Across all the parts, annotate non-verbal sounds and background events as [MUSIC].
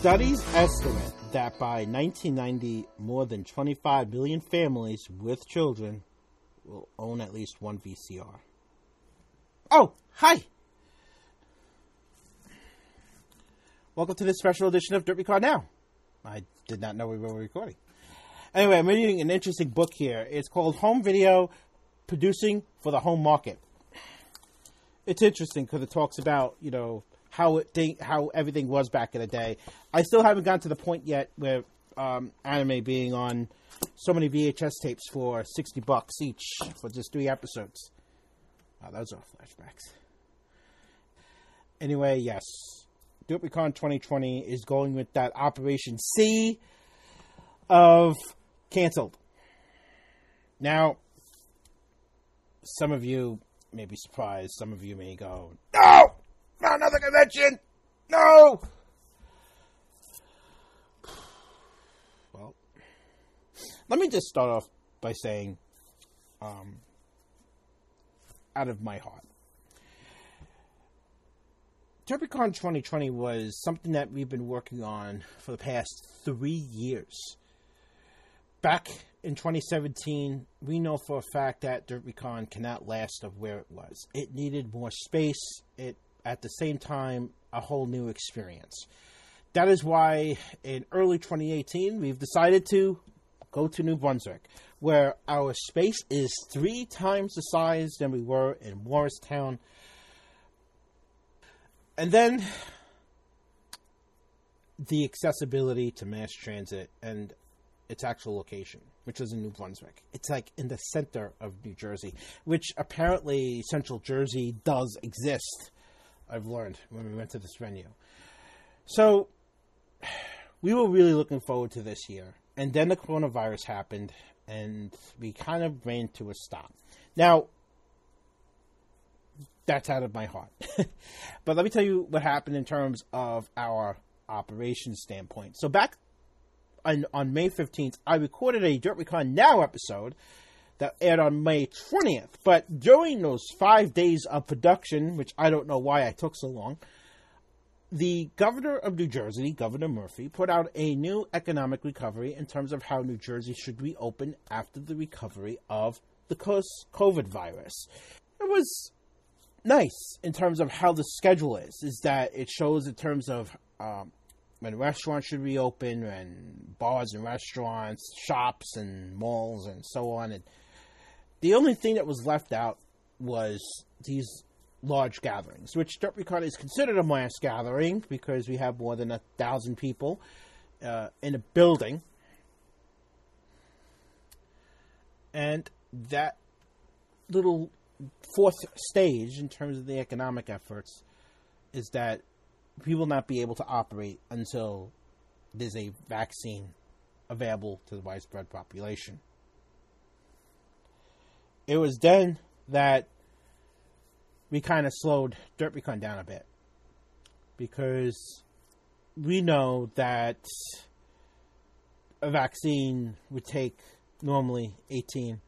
Studies estimate that by 1990, more than 25 million families with children will own at least one VCR. Oh, hi! Welcome to this special edition of DerpyCon Now. I did not know we were recording. Anyway, I'm reading an interesting book here. It's called Home Video Producing for the Home Market. It's interesting because it talks about, you know, how it how everything was back in the day. I still haven't gotten to the point yet where um, anime being on so many VHS tapes for sixty bucks each for just three episodes. Wow, those are flashbacks. Anyway, yes, DerpyCon 2020 is going with that Operation C of canceled. Now, some of you may be surprised. Some of you may go, "No, not another convention! No!" Well, let me just start off by saying, um, out of my heart, DerpyCon 2020 was something that we've been working on for the past three years. Back in 2017, we know for a fact that DerpyCon cannot last of where it was. It needed more space. It, at the same time, a whole new experience. That is why in early 2018, we've decided to go to New Brunswick, where our space is three times the size than we were in Morristown. And then the accessibility to mass transit and its actual location, which is in New Brunswick. It's like in the center of New Jersey, which apparently Central Jersey does exist. I've learned when we went to this venue. So we were really looking forward to this year. And then the coronavirus happened, and we kind of ran to a stop. Now, that's out of my heart. [LAUGHS] but let me tell you what happened in terms of our operations standpoint. So back on, on May 15th, I recorded a DerpyCon Now episode that aired on May 20th. But during those five days of production, which I don't know why I took so long, the governor of New Jersey, Governor Murphy, put out a new economic recovery in terms of how New Jersey should reopen after the recovery of the COVID virus. It was nice in terms of how the schedule is, is that it shows in terms of um, when restaurants should reopen, and bars and restaurants, shops and malls and so on. And the only thing that was left out was these large gatherings, which DerpyCon is considered a mass gathering because we have more than a thousand people uh, in a building. And that little fourth stage in terms of the economic efforts is that we will not be able to operate until there's a vaccine available to the widespread population. It was then that we kind of slowed DerpyCon down a bit because we know that a vaccine would take normally 18,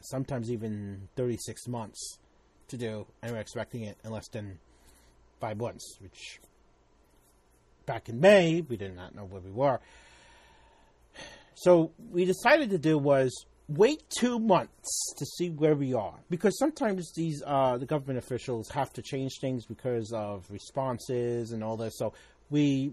sometimes even 36 months to do, and we're expecting it in less than five months, which back in May, we did not know where we were. So we decided to do was wait two months to see where we are because sometimes these uh, the government officials have to change things because of responses and all this. So we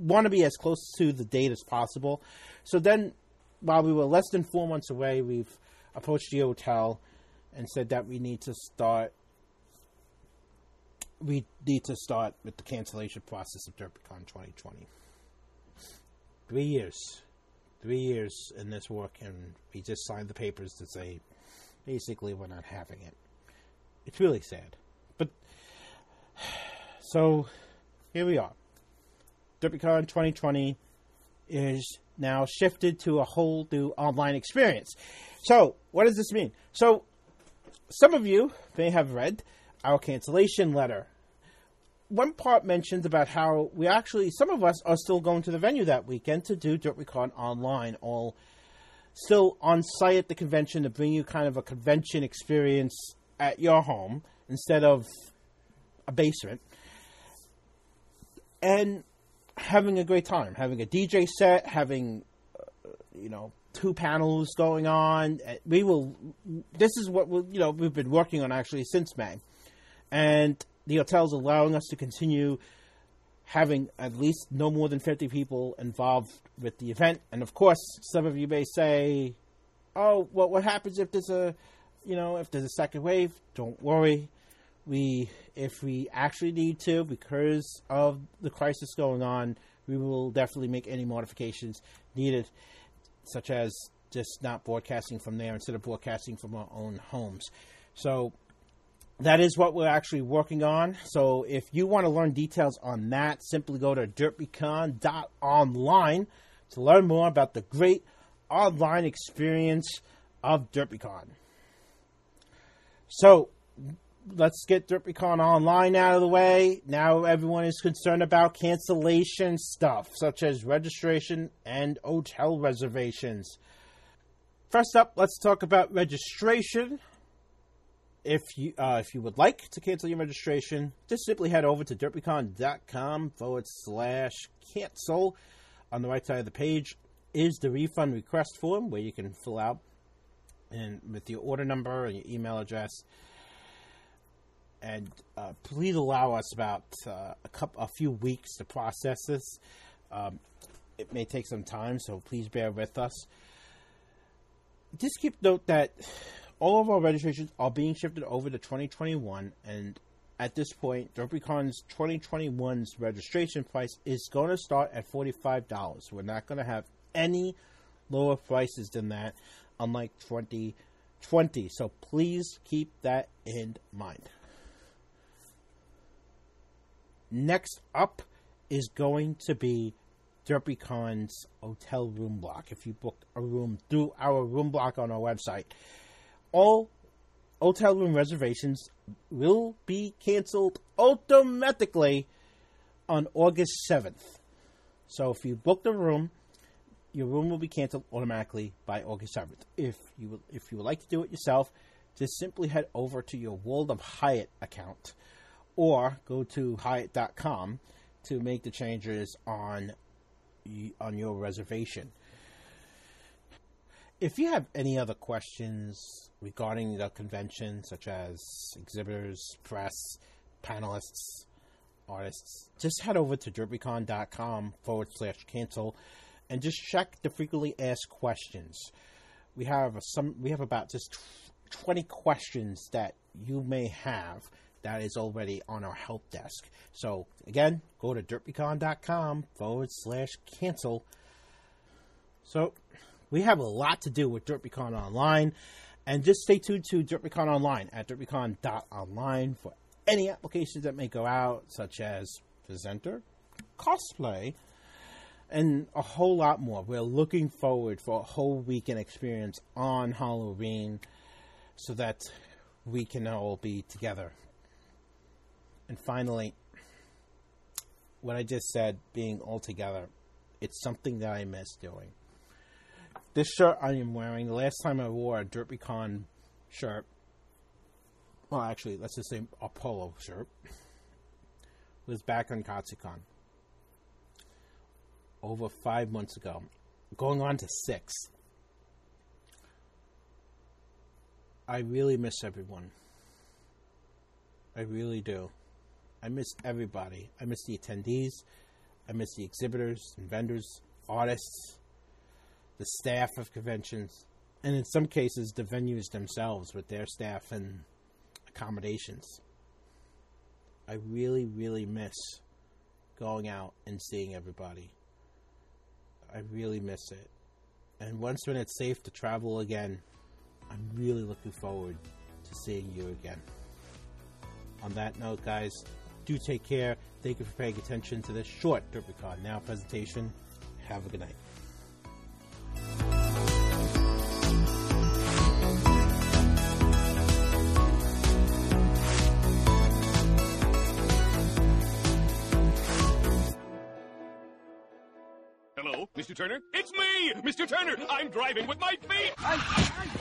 want to be as close to the date as possible. So then, while we were less than four months away, we've approached the hotel and said that we need to start. We need to start with the cancellation process of DerpyCon 2020. Three years three years in this work, and we just signed the papers to say basically we're not having it. It's really sad. But [SIGHS] so here we are. DerpyCon 2020 is now shifted to a whole new online experience. So, what does this mean? So, some of you may have read our cancellation letter one part mentions about how we actually, some of us are still going to the venue that weekend to do DerpyCon online, all still on site at the convention to bring you kind of a convention experience at your home instead of a basement. And having a great time, having a DJ set, having uh, you know two panels going on. Uh, we will. This is what we you know we've been working on actually since May, and the hotel's allowing us to continue having at least no more than 50 people involved with the event. And of course, some of you may say, "Oh, well, what happens if there's a, you know, if there's a second wave?" Don't worry. We, if we actually need to, because of the crisis going on, we will definitely make any modifications needed, such as just not broadcasting from there instead of broadcasting from our own homes. So that is what we're actually working on. So if you want to learn details on that, simply go to derpycon.online to learn more about the great online experience of DerpyCon. So let's get DerpyCon online out of the way. Now everyone is concerned about cancellation stuff, such as registration and hotel reservations. First up, let's talk about registration if you uh, if you would like to cancel your registration, just simply head over to derpycon.com forward slash cancel. On the right side of the page is the refund request form where you can fill out and with your order number and your email address. And uh, please allow us about uh, a couple, a few weeks to process this. Um, it may take some time, so please bear with us. Just keep note that all of our registrations are being shifted over to 2021, and at this point, DerpyCon's 2021's registration price is going to start at $45. We're not going to have any lower prices than that, unlike 2020. So please keep that in mind. Next up is going to be DerpyCon's hotel room block. If you book a room through our room block on our website, all hotel room reservations will be canceled automatically on August 7th. So if you book the room, your room will be canceled automatically by August 7th. If you if you would like to do it yourself, just simply head over to your World of Hyatt account or go to hyatt.com to make the changes on on your reservation. If you have any other questions regarding the convention, such as exhibitors, press, panelists, artists, just head over to derpycon.com forward slash cancel and just check the frequently asked questions. We have some. We have about just twenty questions that you may have that is already on our help desk. So again, go to derpycon.com forward slash cancel. So we have a lot to do with DerpyCon Online. And just stay tuned to DerpyCon Online at derpycon.online for any applications that may go out, such as presenter, cosplay, and a whole lot more. We're looking forward for a whole weekend experience on Halloween so that we can all be together. And finally, what I just said, being all together, it's something that I miss doing. This shirt I am wearing, the last time I wore a DerpyCon shirt, well, actually, let's just say a polo shirt, was back on Katsucon over five months ago, going on to six. I really miss everyone. I really do. I miss everybody. I miss the attendees. I miss the exhibitors and vendors, artists, the staff of conventions, and in some cases, the venues themselves with their staff and accommodations. I really, really miss going out and seeing everybody. I really miss it. And once when it's safe to travel again, I'm really looking forward to seeing you again. On that note, guys, do take care. Thank you for paying attention to this short DerpyCon Now presentation. Have a good night. Turner? It's me, Mr. Turner. I'm driving with my feet. I...